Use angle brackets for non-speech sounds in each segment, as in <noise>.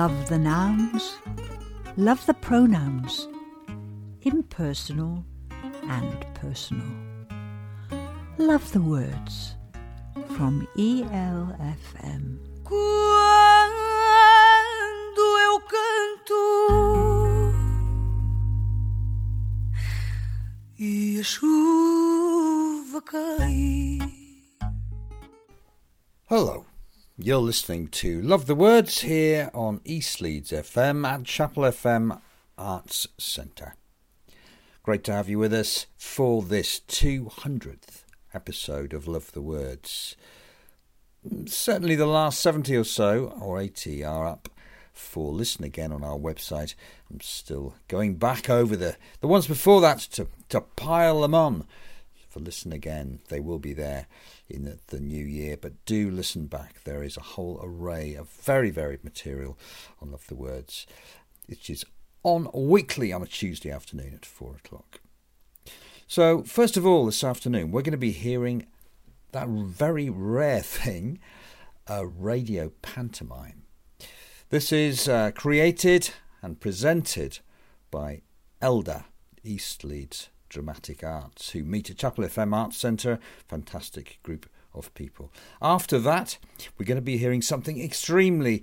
Love the nouns, love the pronouns, impersonal and personal. Love the words from E ELFM. Quando eu canto e a chuva cai. Hello. You're listening to Love the Words here on East Leeds FM at Chapel FM Arts Centre. Great to have you with us for this 200th episode of Love the Words. Certainly the last 70 or so, or 80, are up for listen again on our website. I'm still going back over the, the ones before that to, to pile them on for listen again. They will be there in the, the new year, but do listen back. There is a whole array of very varied material on Love the Words, which is on weekly on a Tuesday afternoon at four o'clock. So, first of all, this afternoon, we're going to be hearing that very rare <laughs> thing a radio pantomime. This is uh, created and presented by Elder East Leeds Dramatic Arts, who meet at Chapel FM Arts Centre. Fantastic group of people. After that, we're going to be hearing something extremely,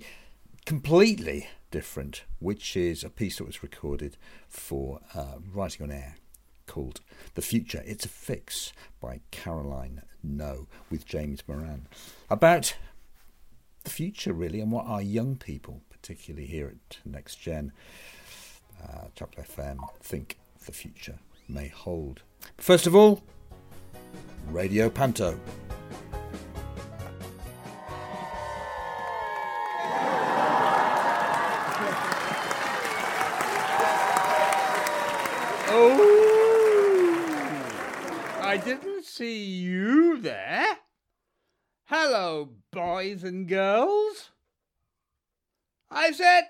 completely different, which is a piece that was recorded for uh, Writing on Air called The Future It's a Fix by Caroline No with James Moran. About the future, really, and what our young people, particularly here at Next Gen, uh, Chapel FM, think the future may hold. First of all, Radio Panto. Oh, I didn't see you there. Hello, boys and girls. I said,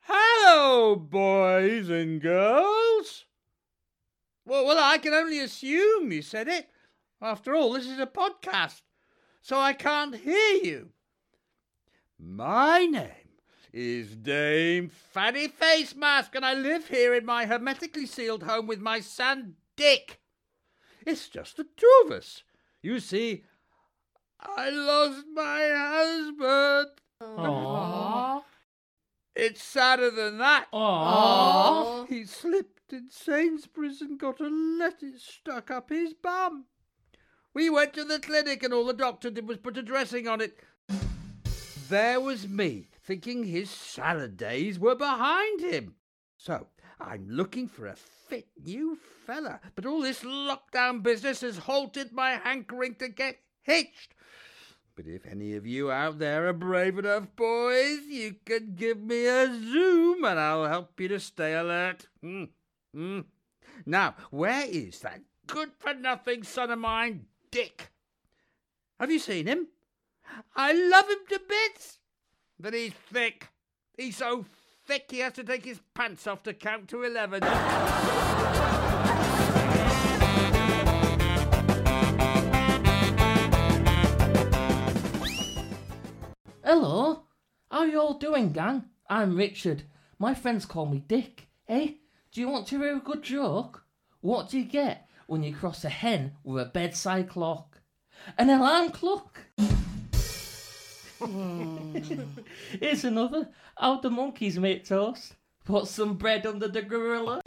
hello, boys and girls. Well, well, I can only assume you said it. After all, this is a podcast, so I can't hear you. My name is Dame Fanny Face Mask, and I live here in my hermetically sealed home with my son Dick. It's just the two of us. You see, I lost my husband. Aww. It's sadder than that. Aww. He slipped in Sainsbury's and got a lettuce stuck up his bum. We went to the clinic and all the doctor did was put a dressing on it. There was me, thinking his salad days were behind him. So I'm looking for a fit new fella, but all this lockdown business has halted my hankering to get hitched. But if any of you out there are brave enough, boys, you can give me a zoom and I'll help you to stay alert. Hmm. Hmm. Now, where is that good for nothing son of mine, Dick? Have you seen him? I love him to bits, but he's thick. He's so thick he has to take his pants off to count to eleven. Hello. How you all doing, gang? I'm Richard. My friends call me Dick. Hey, do you want to hear a good joke? What do you get when you cross a hen with a bedside clock? An alarm clock. Hmm. <laughs> Here's another. How the monkeys make toast. Put some bread under the gorilla.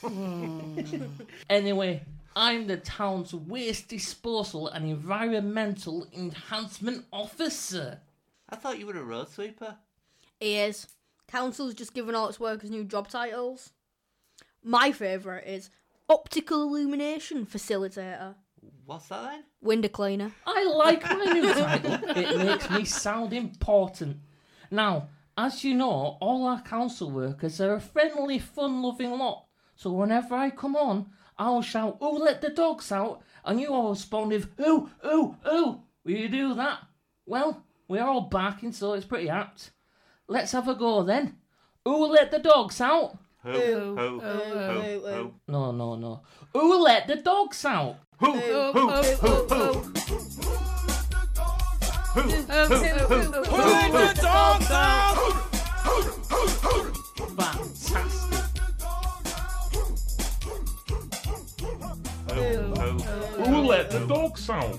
Hmm. Anyway, I'm the town's waste disposal and environmental enhancement officer. I thought you were a road sweeper. He is. Council's just given all its workers new job titles. My favourite is optical illumination facilitator, What's that then? window cleaner. I like my new title. It makes me sound important. Now, as you know, all our council workers are a friendly, fun loving lot. So whenever I come on, I'll shout, Who let the dogs out? And you all respond with, Who, who, who? Will you do that? Well, we're all barking, so it's pretty apt. Let's have a go then. Who let the dogs out? Who? Who? Who? Who? Who? No, no, no. Who let the dogs out? Who? Who? Who? Who? Who? Will let the dogs out! Fantastic. Who let the dogs out?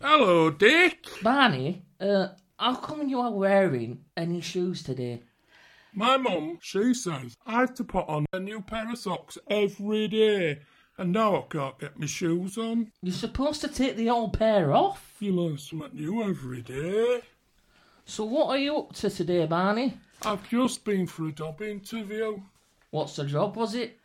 Hello, Dick. Barney, uh, how come you are wearing any shoes today? My mum, she says I have to put on a new pair of socks every day, and now I can't get my shoes on. You're supposed to take the old pair off. You learn something new every day. So what are you up to today, Barney? I've just been for a job interview. What's the job, was it?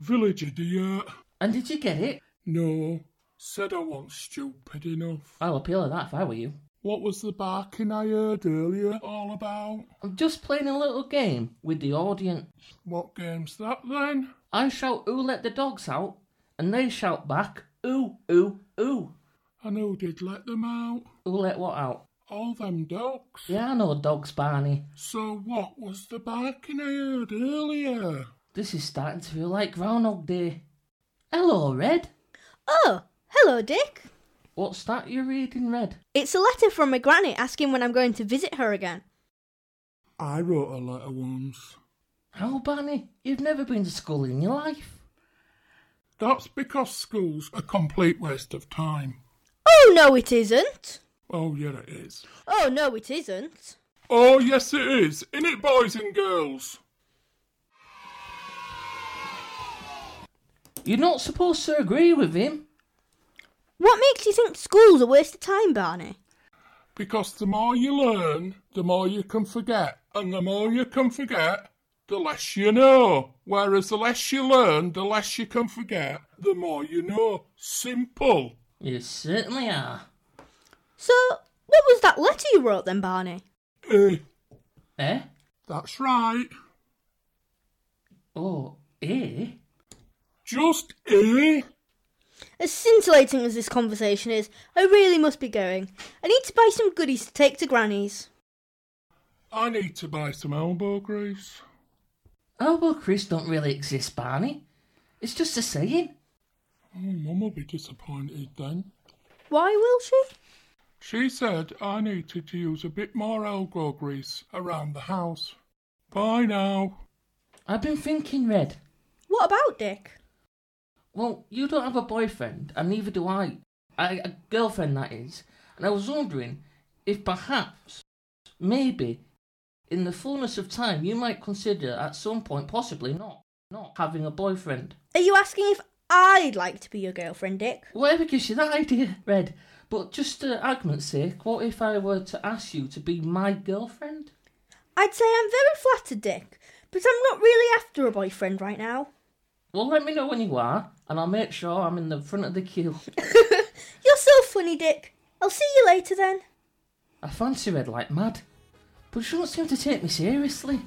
Village idiot. And did you get it? No, said I wasn't stupid enough. I'll appeal to that if I were you. What was the barking I heard earlier all about? I'm just playing a little game with the audience. What game's that then? I shout, Who let the dogs out? And they shout back, Ooh, ooh, ooh. And who did let them out? Who let what out? All them dogs. Yeah, I know dogs, Barney. So what was the barking I heard earlier? This is starting to feel like Groundhog Day. Hello, Red. Oh, hello, Dick. What's that you're reading, Red? It's a letter from my granny asking when I'm going to visit her again. I wrote a letter once. How, Barney? You've never been to school in your life. That's because school's a complete waste of time. Oh, no, it isn't. Oh, yeah, it is. Oh, no, it isn't. Oh, yes, it is. In it, boys and girls? You're not supposed to agree with him. What makes you think school's a waste of time, Barney? Because the more you learn, the more you can forget. And the more you can forget, the less you know. Whereas the less you learn, the less you can forget, the more you know. Simple. You certainly are. So, what was that letter you wrote then, Barney? Eh, Eh? that's right. Oh, eh? Just eh. As scintillating as this conversation is, I really must be going. I need to buy some goodies to take to Granny's. I need to buy some elbow grease. Elbow Chris don't really exist, Barney. It's just a saying. Oh, Mum will be disappointed then. Why will she? She said I needed to use a bit more elbow grease around the house. Bye now. I've been thinking, Red. What about Dick? Well, you don't have a boyfriend, and neither do I. I a girlfriend, that is. And I was wondering if perhaps, maybe, in the fullness of time, you might consider at some point, possibly not, not having a boyfriend. Are you asking if I'd like to be your girlfriend, Dick? Whatever gives you that idea, Red. But just for argument's sake, what if I were to ask you to be my girlfriend? I'd say I'm very flattered, Dick, but I'm not really after a boyfriend right now. Well, let me know when you are, and I'll make sure I'm in the front of the queue. <laughs> You're so funny, Dick. I'll see you later then. I fancy Red like mad, but she don't seem to take me seriously.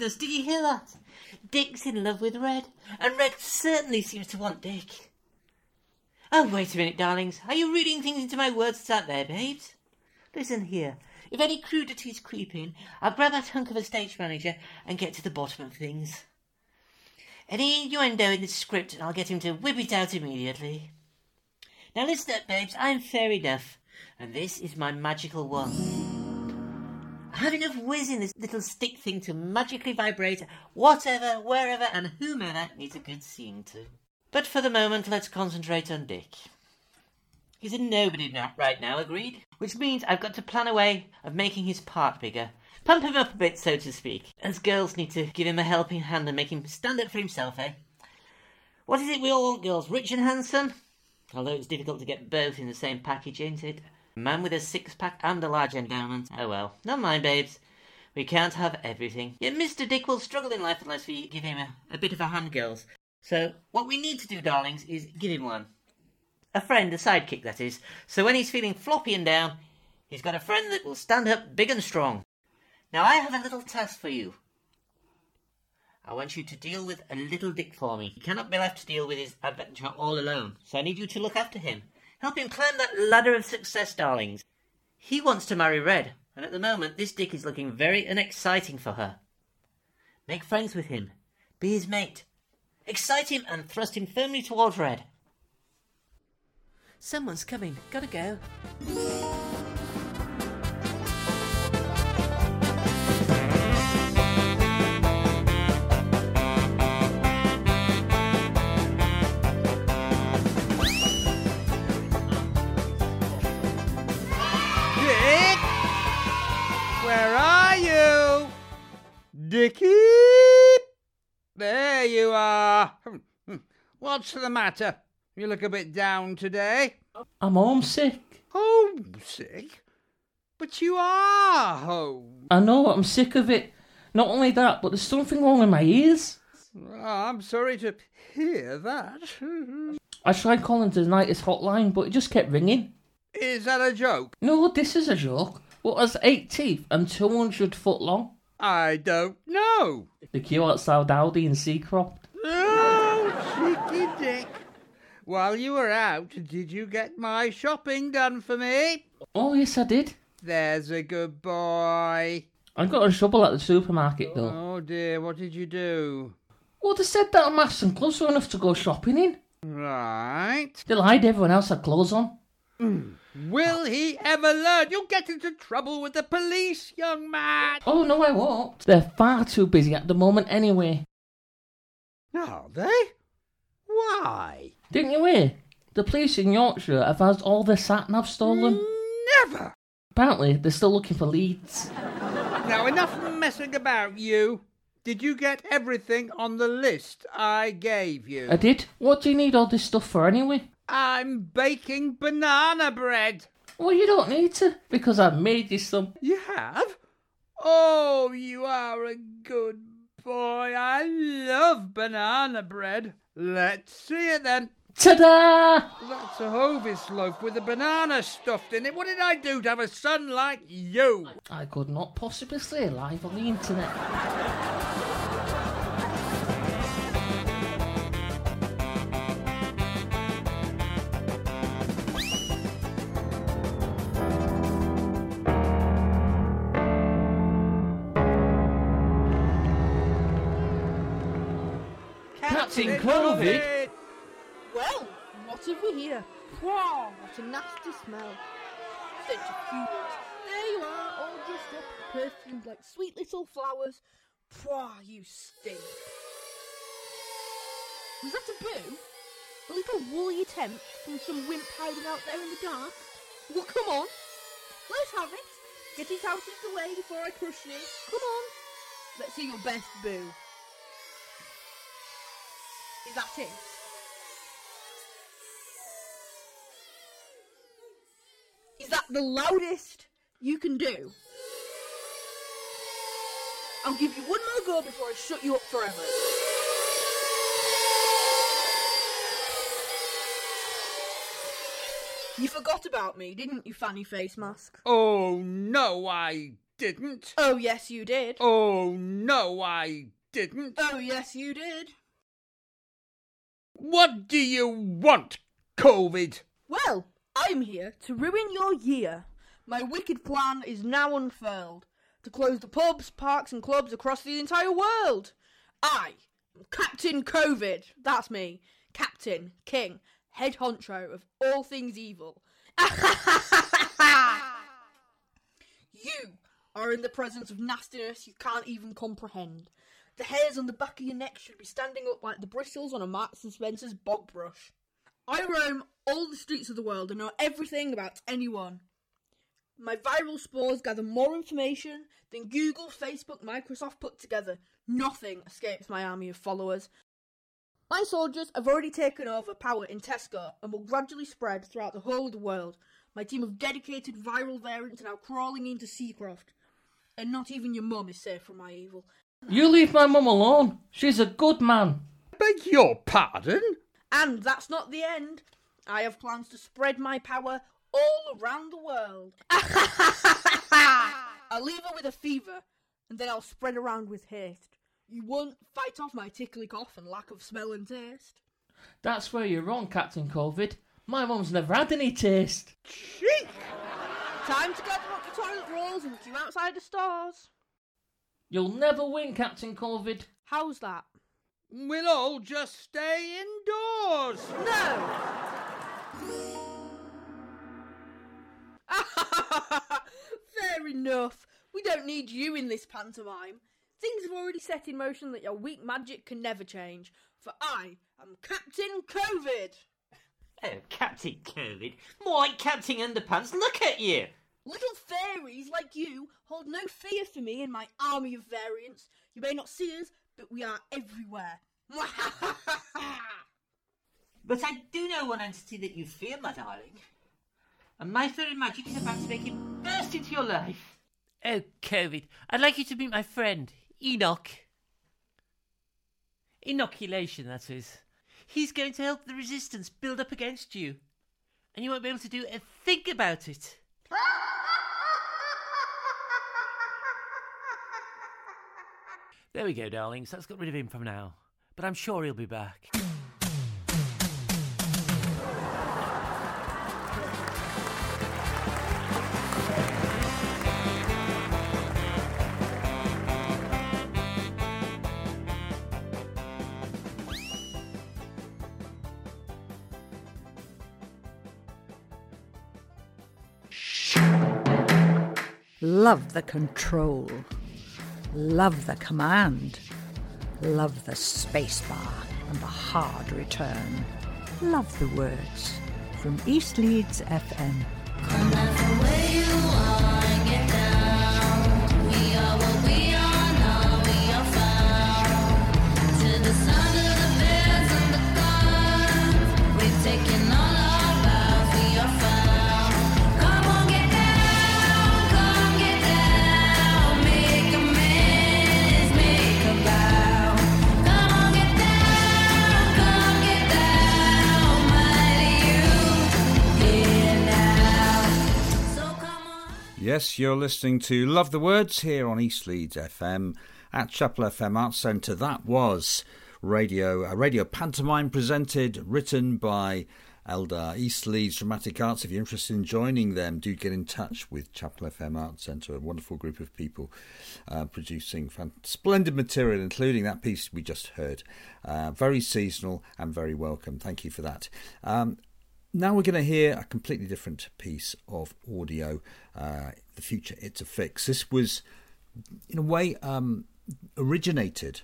My did you hear that? Dick's in love with Red, and Red certainly seems to want Dick. Oh, wait a minute, darlings. Are you reading things into my words out there, babes? Listen here. If any crudities creep in, I'll grab that hunk of a stage manager and get to the bottom of things. Any innuendo in the script, and I'll get him to whip it out immediately. Now listen up, babes. I'm fair enough, and this is my magical wand. Have enough whiz in this little stick thing to magically vibrate whatever, wherever, and whomever needs a good seeing to. But for the moment, let's concentrate on Dick. He's a nobody right now, agreed? Which means I've got to plan a way of making his part bigger. Pump him up a bit, so to speak. As girls need to give him a helping hand and make him stand up for himself, eh? What is it we all want, girls? Rich and handsome? Although it's difficult to get both in the same package, ain't it? A man with a six pack and a large endowment. Oh well. Never mind, babes. We can't have everything. Yet Mr. Dick will struggle in life unless we give him a, a bit of a hand, girls. So, what we need to do, darlings, is give him one. A friend, a sidekick, that is. So when he's feeling floppy and down, He's got a friend that will stand up big and strong. Now I have a little task for you. I want you to deal with a little Dick for me. He cannot be left to deal with his adventure all alone, so I need you to look after him. Help him climb that ladder of success, darlings. He wants to marry Red, and at the moment this Dick is looking very unexciting for her. Make friends with him. Be his mate. Excite him and thrust him firmly towards Red. Someone's coming. Gotta go. Dicky! There you are. Hmm, What's the matter? You look a bit down today. I'm homesick. Homesick? But you are home. I know, I'm sick of it. Not only that, but there's something wrong in my ears. Oh, I'm sorry to hear that. I tried calling the Tinnitus hotline, but it just kept ringing. Is that a joke? No, this is a joke. What has eight teeth and 200 foot long? I don't know. The queue outside Aldi in Seacroft. Oh, cheeky Dick. While you were out, did you get my shopping done for me? Oh, yes, I did. There's a good boy. I got a trouble at the supermarket though. Oh dear, what did you do? Well, they said that my some clothes were enough to go shopping in. Right. They lied, everyone else had clothes on. Hmm. Will he ever learn? You'll get into trouble with the police, young man. Oh, no, I won't. They're far too busy at the moment anyway. Are they? Why? Didn't you hear? The police in Yorkshire have had all their sat nav stolen. Never. Apparently, they're still looking for leads. Now, enough messing about, you. Did you get everything on the list I gave you? I did. What do you need all this stuff for anyway? I'm baking banana bread. Well, you don't need to, because I've made you some. You have? Oh, you are a good boy. I love banana bread. Let's see it then. Ta-da! That's a Hovis loaf with a banana stuffed in it. What did I do to have a son like you? I could not possibly stay alive on the internet. Captain COVID? Well, what have we here? What a nasty smell. Centrifuges. There you are, all dressed up, perfumed like sweet little flowers. Pwah, you stink. Was that a boo? A little woolly attempt from some wimp hiding out there in the dark? Well, come on. Let's have it. Get it out of the way before I crush you. Come on. Let's see your best boo. Is that it? Is that the loudest you can do? I'll give you one more go before I shut you up forever. You forgot about me, didn't you, Fanny Face Mask? Oh, no, I didn't. Oh, yes, you did. Oh, no, I didn't. Oh, yes, you did. What do you want, COVID? Well, I'm here to ruin your year. My wicked plan is now unfurled to close the pubs, parks, and clubs across the entire world. I am Captain COVID. That's me. Captain, King, head honcho of all things evil. <laughs> you are in the presence of nastiness you can't even comprehend. The hairs on the back of your neck should be standing up like the bristles on a Marks and Spencer's bog brush. I roam all the streets of the world and know everything about anyone. My viral spores gather more information than Google, Facebook, Microsoft put together. Nothing escapes my army of followers. My soldiers have already taken over power in Tesco and will gradually spread throughout the whole of the world. My team of dedicated viral variants are now crawling into Seacroft. And not even your mum is safe from my evil. You leave my mum alone. She's a good man. Beg your pardon? And that's not the end. I have plans to spread my power all around the world. <laughs> I'll leave her with a fever, and then I'll spread around with haste. You won't fight off my tickly cough and lack of smell and taste. That's where you're wrong, Captain COVID. My mum's never had any taste. Cheek! Time to gather up your toilet rolls and queue outside the stores. You'll never win, Captain COVID. How's that? We'll all just stay indoors. No! <laughs> Fair enough. We don't need you in this pantomime. Things have already set in motion that your weak magic can never change. For I am Captain COVID. Oh, Captain COVID. More like Captain Underpants. Look at you. Little fairies like you hold no fear for me in my army of variants. You may not see us, but we are everywhere. <laughs> But I do know one entity that you fear, my darling. And my fairy magic is about to make him burst into your life. Oh, COVID, I'd like you to meet my friend, Enoch. Inoculation, that is. He's going to help the resistance build up against you. And you won't be able to do a thing about it. There we go, darlings. That's got rid of him from now. But I'm sure he'll be back. Love the control. Love the command. Love the spacebar and the hard return. Love the words. From East Leeds FM. Yes, you're listening to Love the Words here on East Leeds FM at Chapel FM Arts Centre. That was radio, a radio pantomime presented, written by Elder East Leeds Dramatic Arts. If you're interested in joining them, do get in touch with Chapel FM Arts Centre, a wonderful group of people uh, producing fan- splendid material, including that piece we just heard. Uh, very seasonal and very welcome. Thank you for that. Um, now we're going to hear a completely different piece of audio. Uh, the future, it's a fix. This was, in a way, um, originated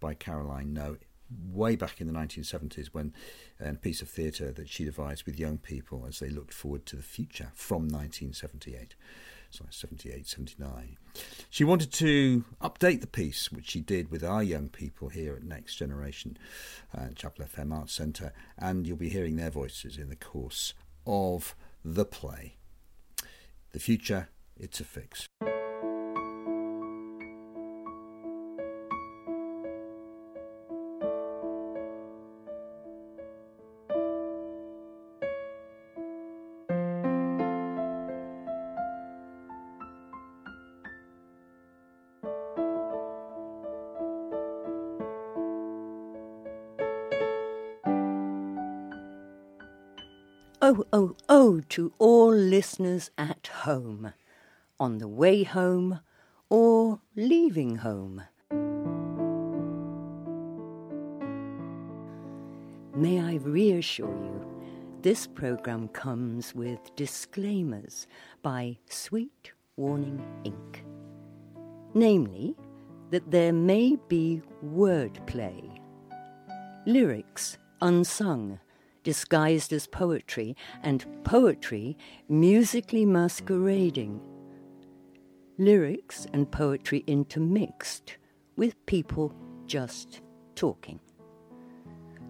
by Caroline No way back in the 1970s when a piece of theatre that she devised with young people as they looked forward to the future from 1978 sorry 78 79 she wanted to update the piece which she did with our young people here at next generation uh, chapel fm arts centre and you'll be hearing their voices in the course of the play. The future it's a fix Oh, oh, oh, to all listeners at home, on the way home or leaving home. May I reassure you, this programme comes with disclaimers by Sweet Warning Inc. Namely, that there may be wordplay, lyrics unsung, disguised as poetry, and poetry musically masquerading, lyrics and poetry intermixed with people just talking.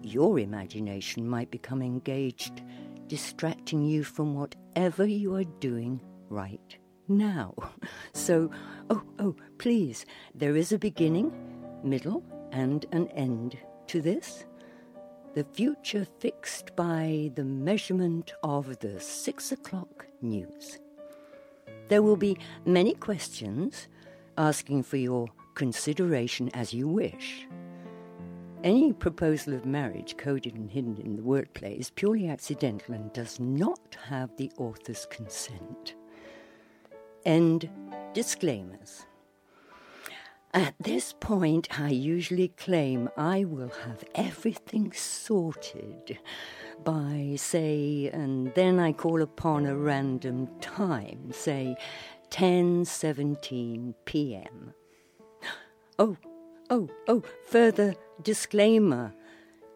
Your imagination might become engaged, distracting you from whatever you are doing right now. <laughs> So, oh, oh, please, there is a beginning, middle, and an end to this. The future fixed by the measurement of the six o'clock news. There will be many questions asking for your consideration as you wish. Any proposal of marriage coded and hidden in the wordplay is purely accidental and does not have the author's consent. End disclaimers. At this point, I usually claim I will have everything sorted by, say, and then I call upon a random time, say 10:17 p.m. <gasps> Oh, oh, oh, further disclaimer.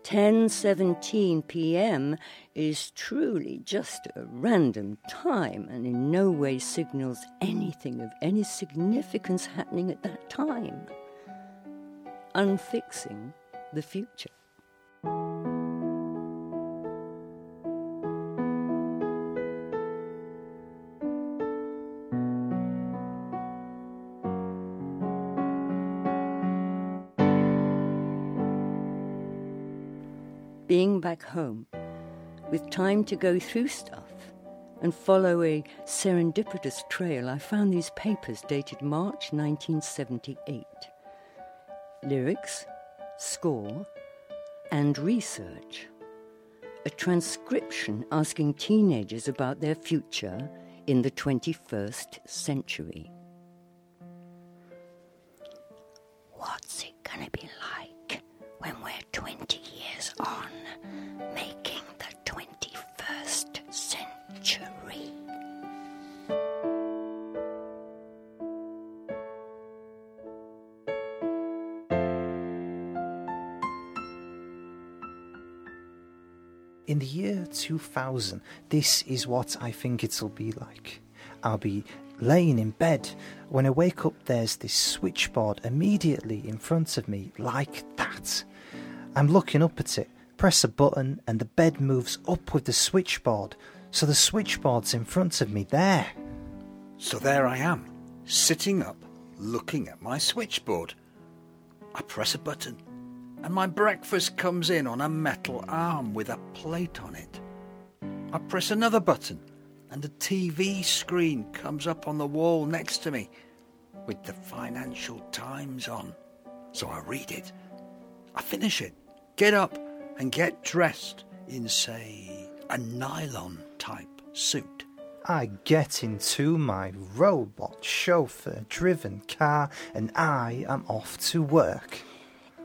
10:17 p.m. is truly just a random time and in no way signals anything of any significance happening at that time. Unfixing the future. Back home with time to go through stuff and follow a serendipitous trail, I found these papers dated March 1978. Lyrics, score, and research. A transcription asking teenagers about their future in the 21st century. 2000, this is what I think it'll be like. I'll be laying in bed. When I wake up, there's this switchboard immediately in front of me, like that. I'm looking up at it, press a button, and the bed moves up with the switchboard. So the switchboard's in front of me there. So there I am, sitting up, looking at my switchboard. I press a button, and my breakfast comes in on a metal arm with a plate on it. I press another button, and a TV screen comes up on the wall next to me with the Financial Times on. So I read it. I finish it, get up, and get dressed in, say, a nylon type suit. I get into my robot chauffeur driven car and I am off to work.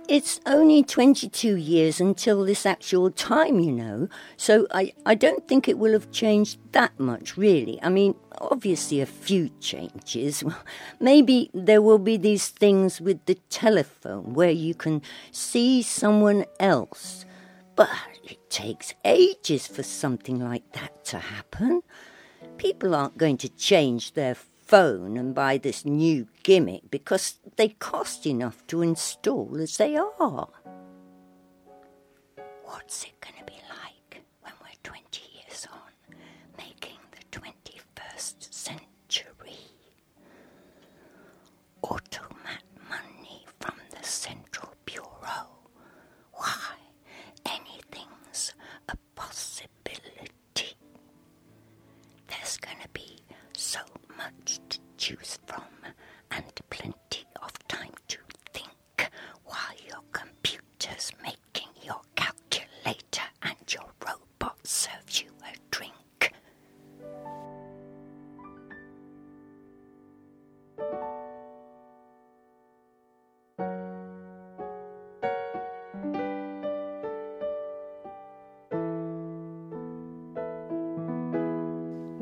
It's only 22 years until this actual time, you know, so I, I don't think it will have changed that much, really. I mean, obviously, a few changes. Well, <laughs> maybe there will be these things with the telephone where you can see someone else. But it takes ages for something like that to happen. People aren't going to change their phone and buy this new gimmick because they cost enough to install as they are. What's it going to be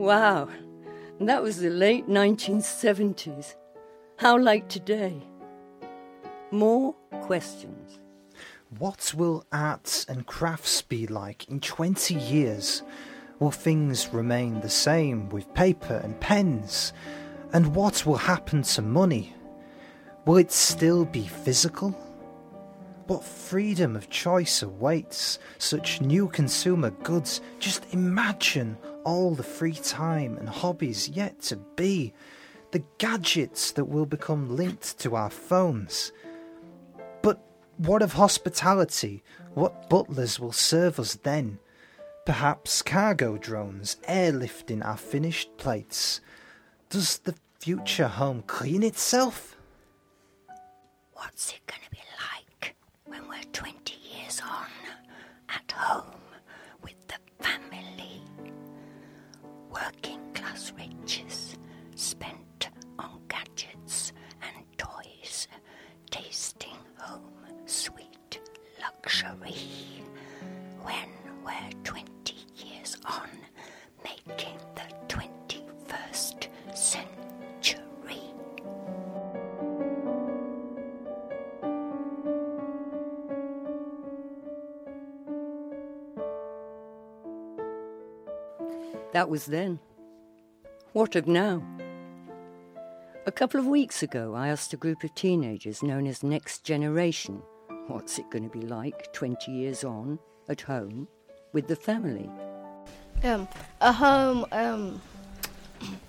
Wow, that was the late 1970s. How like today? More questions. What will arts and crafts be like in 20 years? Will things remain the same with paper and pens? And what will happen to money? Will it still be physical? What freedom of choice awaits such new consumer goods? Just imagine all the free time and hobbies yet to be, the gadgets that will become linked to our phones. But what of hospitality? What butlers will serve us then? Perhaps cargo drones airlifting our finished plates. Does the future home clean itself? What's it going to be like when we're 20 years on, at home, Working class riches spent on gadgets and toys, tasting home sweet luxury. When we're 20 years on, That was then. What of now? A couple of weeks ago, I asked a group of teenagers known as Next Generation what's it going to be like 20 years on, at home, with the family. Um, a home um,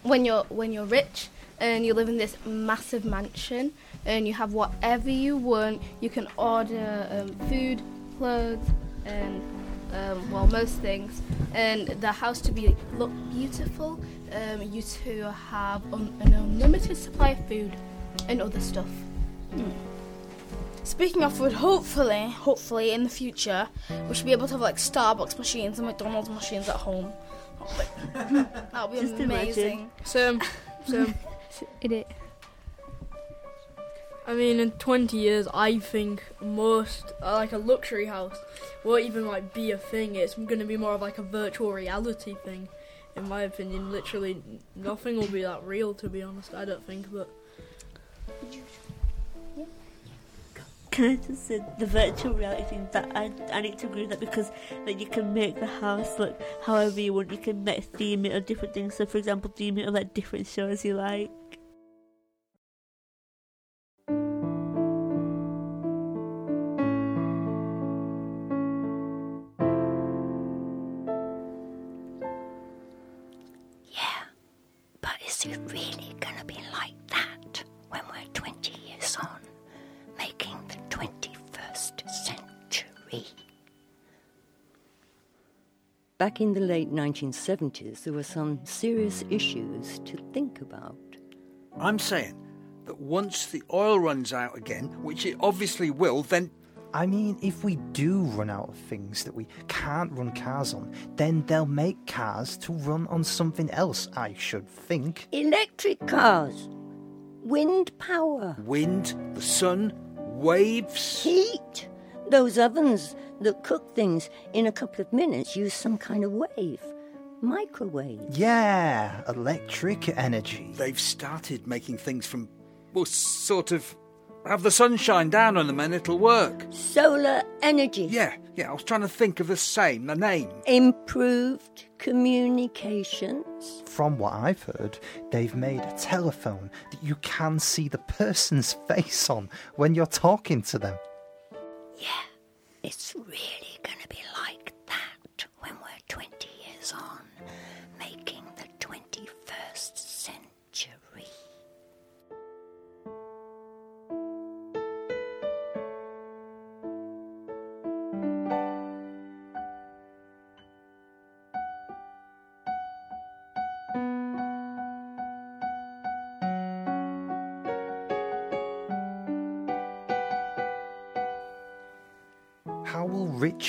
when you're when you're rich and you live in this massive mansion and you have whatever you want. You can order um, food, clothes, and um, well most things. And the house to be look beautiful. Um, you to have un- an unlimited supply of food and other stuff. Speaking of food, hopefully, hopefully in the future, we should be able to have like Starbucks machines and McDonald's machines at home. <laughs> That would be Just amazing. imagine. So, so It is. I mean, in 20 years, I think most, uh, like a luxury house, won't even like be a thing. It's going to be more of like a virtual reality thing, in my opinion. Literally, nothing will be that real, to be honest. I don't think, but Can I just say the virtual reality thing that I, I need to agree with that because that you can make the house look however you want. You can make theme it or different things. So for example, theme it or like different shows you like. Back in the late 1970s, there were some serious issues to think about. I'm saying that once the oil runs out again, which it obviously will, then I mean, if we do run out of things that we can't run cars on, then they'll make cars to run on something else, I should think. Electric cars, wind power, wind, the sun, waves. heat. Those ovens that cook things in a couple of minutes use some kind of wave. Microwave. Yeah, electric energy. They've started making things from, well, sort of, have the sun shine down on them and it'll work. Solar energy. Yeah, yeah, I was trying to think of the same, the name. Improved communications. From what I've heard, they've made a telephone that you can see the person's <laughs> face on when you're talking to them. Yeah, it's really going to be like that when we're 20 years on,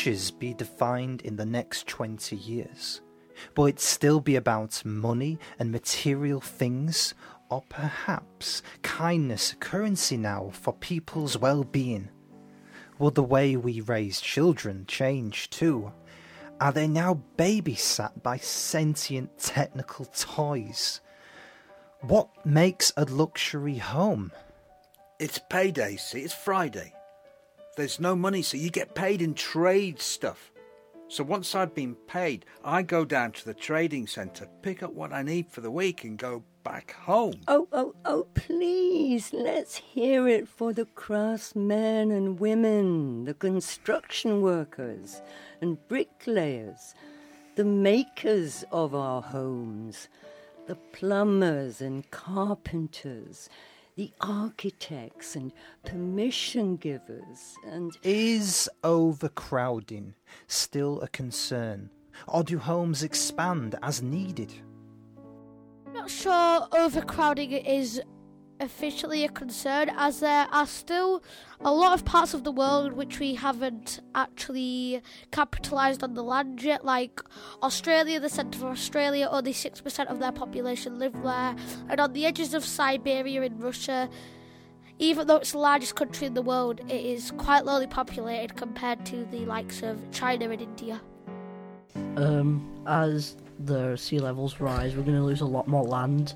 riches be defined in the next 20 years? Will it still be about money and material things? Or perhaps kindness currency now for people's well being? Will the way we raise children change too? Are they now babysat by sentient technical toys? What makes a luxury home? It's payday, see, it's Friday. There's no money, so you get paid in trade stuff. So once I've been paid, I go down to the trading centre, pick up what I need for the week, and go back home. Oh, oh, oh, please, let's hear it for the craftsmen and women, the construction workers and bricklayers, the makers of our homes, the plumbers and carpenters, the architects and permission givers and. Is overcrowding still a concern? Or do homes expand as needed? Not sure overcrowding is officially a concern as there are still a lot of parts of the world which we haven't actually capitalised on the land yet like Australia the centre of Australia only 6% of their population live there and on the edges of Siberia in Russia even though it's the largest country in the world it is quite lowly populated compared to the likes of China and India. Um, as the sea levels rise, we're going to lose a lot more land,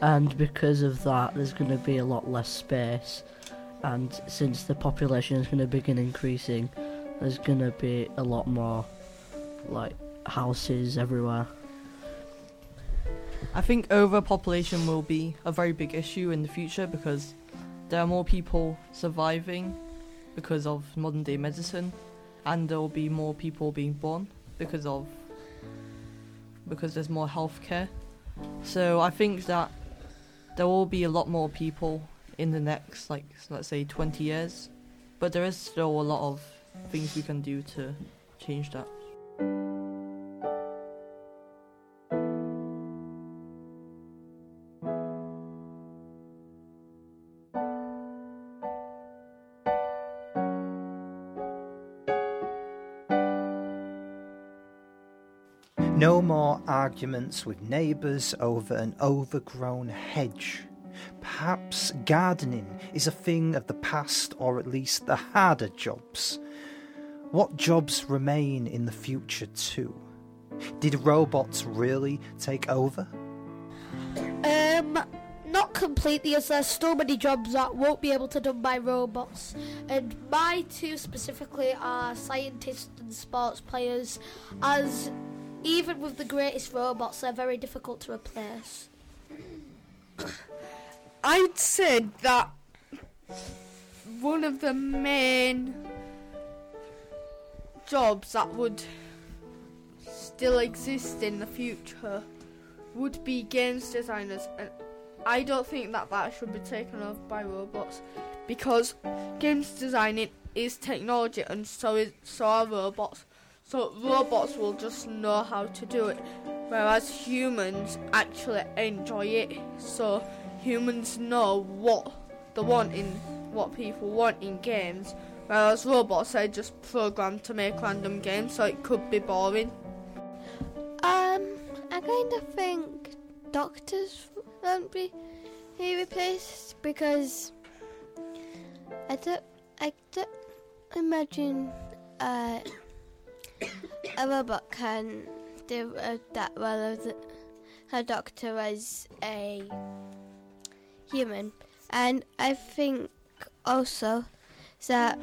and because of that, there's going to be a lot less space. And since the population is going to begin increasing, there's going to be a lot more like houses everywhere. I think overpopulation will be a very big issue in the future because there are more people surviving because of modern day medicine, and there will be more people being born because of because there's more healthcare. So I think that there will be a lot more people in the next like let's say 20 years, but there is still a lot of things we can do to change that. Arguments with neighbours over an overgrown hedge. Perhaps gardening is a thing of the past, or at least the harder jobs. What jobs remain in the future, too? Did robots really take over? Um, not completely, as there's still many jobs that won't be able to done by robots. And my two specifically are scientists and sports players, as even with the greatest robots, they're very difficult to replace. <coughs> I'd say that one of the main jobs that would still exist in the future would be games designers and I don't think that that should be taken over by robots because games designing is technology and so is so are robots so robots will just know how to do it whereas humans actually enjoy it. So humans know what they want in what people want in games whereas robots are just programmed to make random games so it could be boring. Um, I kind of think doctors won't be replaced because I don't, I don't imagine uh, a robot can do uh, that well as a, a doctor as a human, and I think also that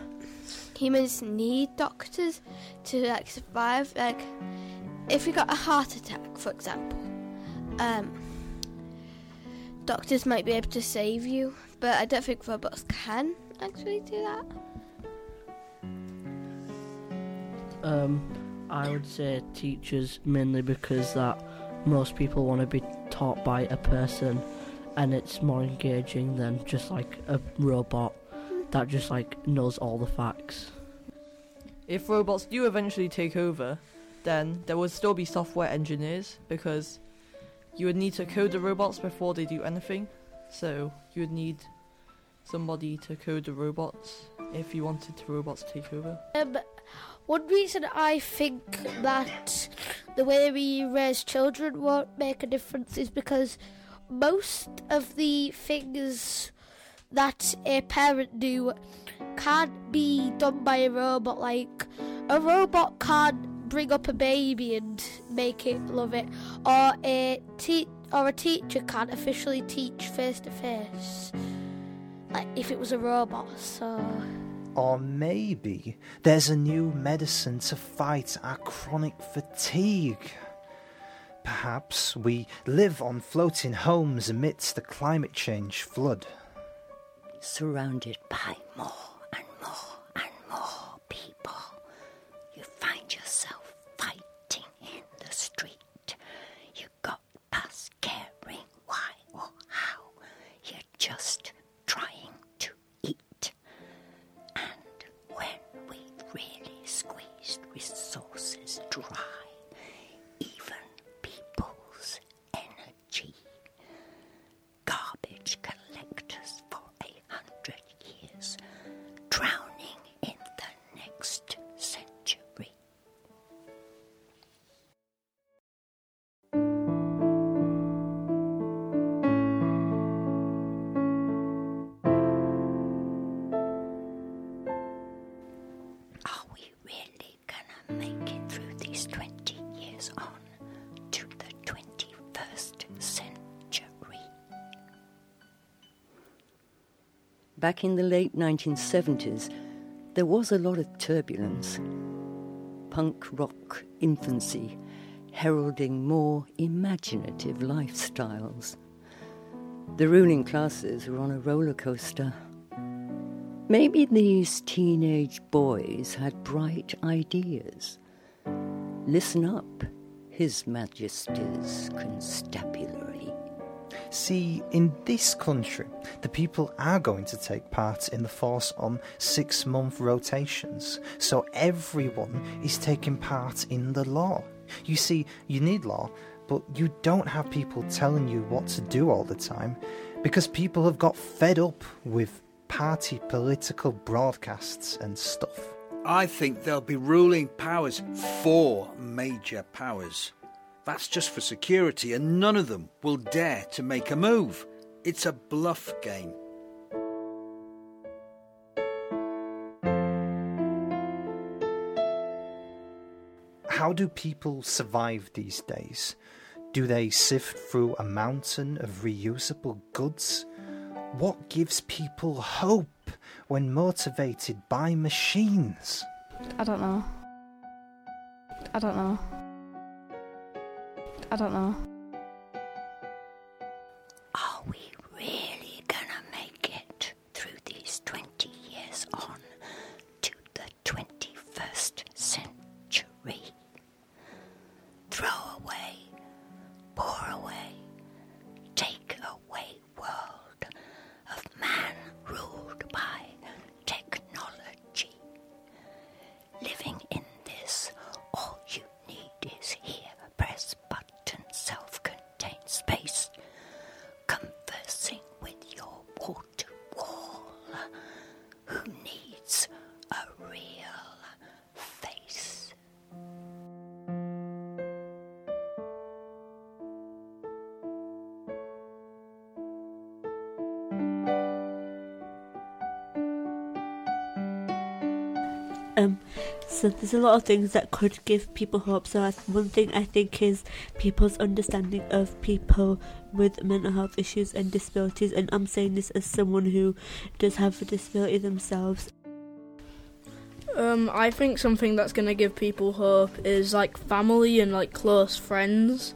humans need doctors to like survive. Like, if you got a heart attack, for example, um, doctors might be able to save you, but I don't think robots can actually do that. Um, I would say teachers mainly because that most people want to be taught by a person, and it's more engaging than just like a robot that just like knows all the facts. If robots do eventually take over, then there would still be software engineers because you would need to code the robots before they do anything. So you would need somebody to code the robots if you wanted the robots to take over. Um, one reason I think that the way we raise children won't make a difference is because most of the things that a parent do can't be done by a robot. Like a robot can't bring up a baby and make it love it, or a te- or a teacher can't officially teach face to face. Like if it was a robot, so. Or maybe there's a new medicine to fight our chronic fatigue. Perhaps we live on floating homes amidst the climate change flood. Surrounded by more Back in the late 1970s, there was a lot of turbulence. Punk rock infancy heralding more imaginative lifestyles. The ruling classes were on a roller coaster. Maybe these teenage boys had bright ideas. Listen up, His Majesty's Constabulary. See, in this country, the people are going to take part in the force on six month rotations, so everyone is taking part in the law. You see, you need law, but you don't have people telling you what to do all the time because people have got fed up with party political broadcasts and stuff. I think there'll be ruling powers, four major powers. That's just for security, and none of them will dare to make a move. It's a bluff game. How do people survive these days? Do they sift through a mountain of reusable goods? What gives people hope when motivated by machines? I don't know. I don't know. I don't know. So there's a lot of things that could give people hope. So one thing I think is people's understanding of people with mental health issues and disabilities, and I'm saying this as someone who does have a disability themselves. Um, I think something that's going to give people hope is like family and like close friends,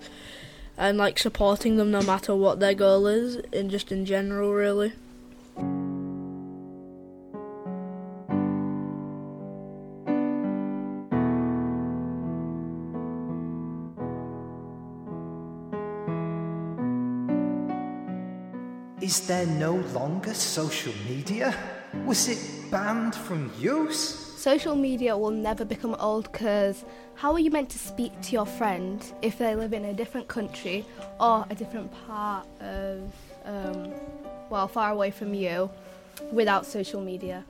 and like supporting them no matter what their goal is, and just in general, really. There no longer social media? Was it banned from use? Social media will never become old because how are you meant to speak to your friend if they live in a different country or a different part of, um, well, far away from you without social media?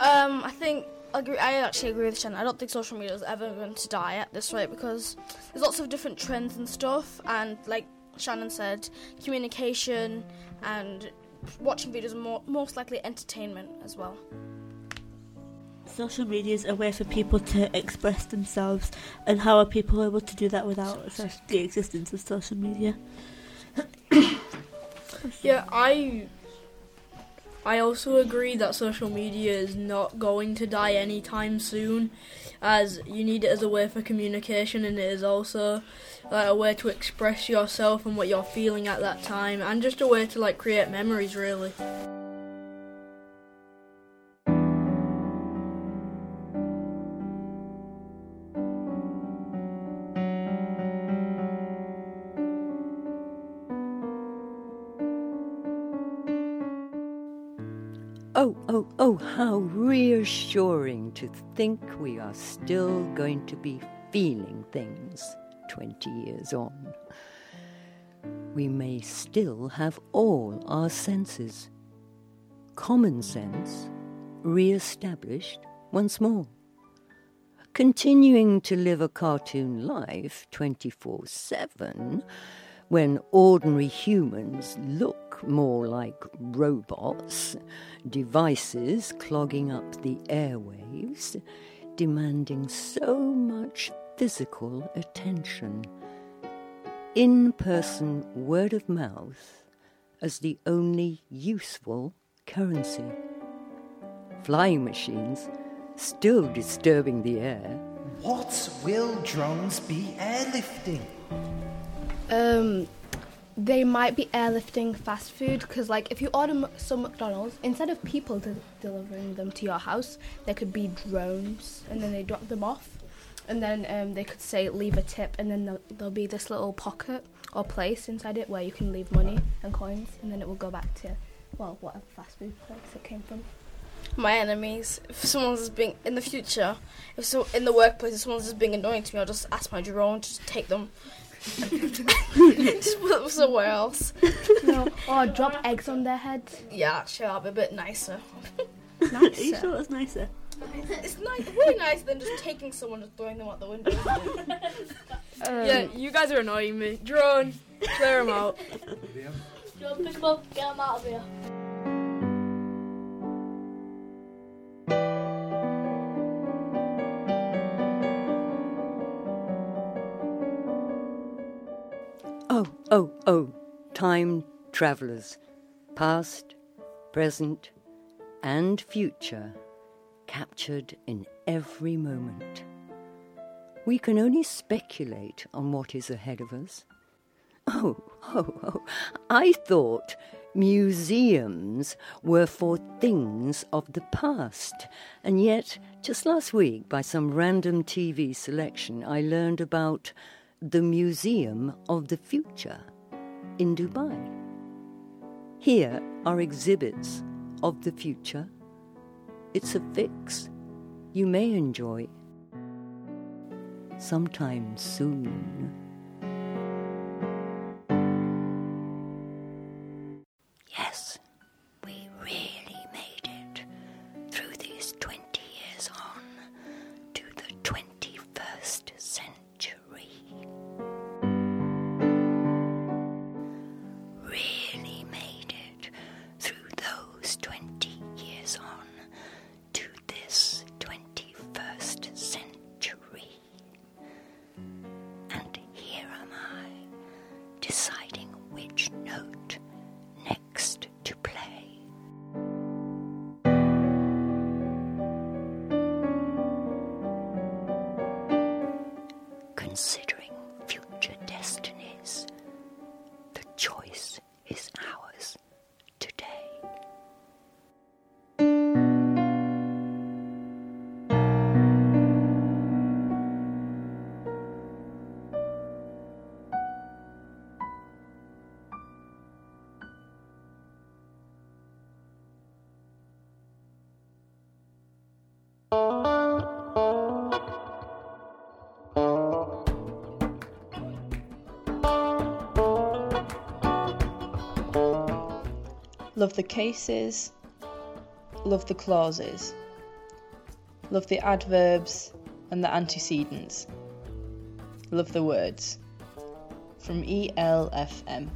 Um, I think I agree. I actually agree with Shannon. I don't think social media is ever going to die at this rate because there's lots of different trends and stuff, and like Shannon said, communication and watching videos are more most likely entertainment as well. Social media is a way for people to express themselves, and how are people able to do that without so- the existence of social media? <coughs> Yeah, I I also agree that social media is not going to die anytime soon, as you need it as a way for communication, and it is also like, a way to express yourself and what you're feeling at that time, and just a way to like create memories, really. Oh, how reassuring to think we are still going to be feeling things 20 years on. We may still have all our senses. Common sense re established once more. Continuing to live a cartoon life 24 7 when ordinary humans look more like robots, devices clogging up the airwaves, demanding so much physical attention. In person word of mouth as the only useful currency. Flying machines still disturbing the air. What will drones be airlifting? Um, they might be airlifting fast food because, like, if you order some McDonald's, instead of people de- delivering them to your house, there could be drones, and then they drop them off, and then um, they could say leave a tip, and then there'll, there'll be this little pocket or place inside it where you can leave money and coins, and then it will go back to, well, whatever fast food place it came from. my enemies. If someone's being in the future, if so in the workplace, if someone's just being annoying to me, I'll just ask my drone to take them, just put them somewhere else. No, or drop eggs on their heads. Yeah, actually, I'll be a bit nicer. Are you sure it's nicer? It's nice, way nicer than just taking someone and throwing them out the window. Um, yeah, you guys are annoying me. Drone, clear them out. Drone, pick them up, get them out of here. Oh, oh, time travellers, past, present, and future, captured in every moment. We can only speculate on what is ahead of us. Oh, <laughs> oh, oh, I thought museums were for things of the past, and yet, just last week, by some random TV selection, I learned about the Museum of the Future in Dubai. Here are exhibits of the future. It's a fix you may enjoy sometime soon. Love the cases. Love the clauses. Love the adverbs and the antecedents. Love the words. From ELFM.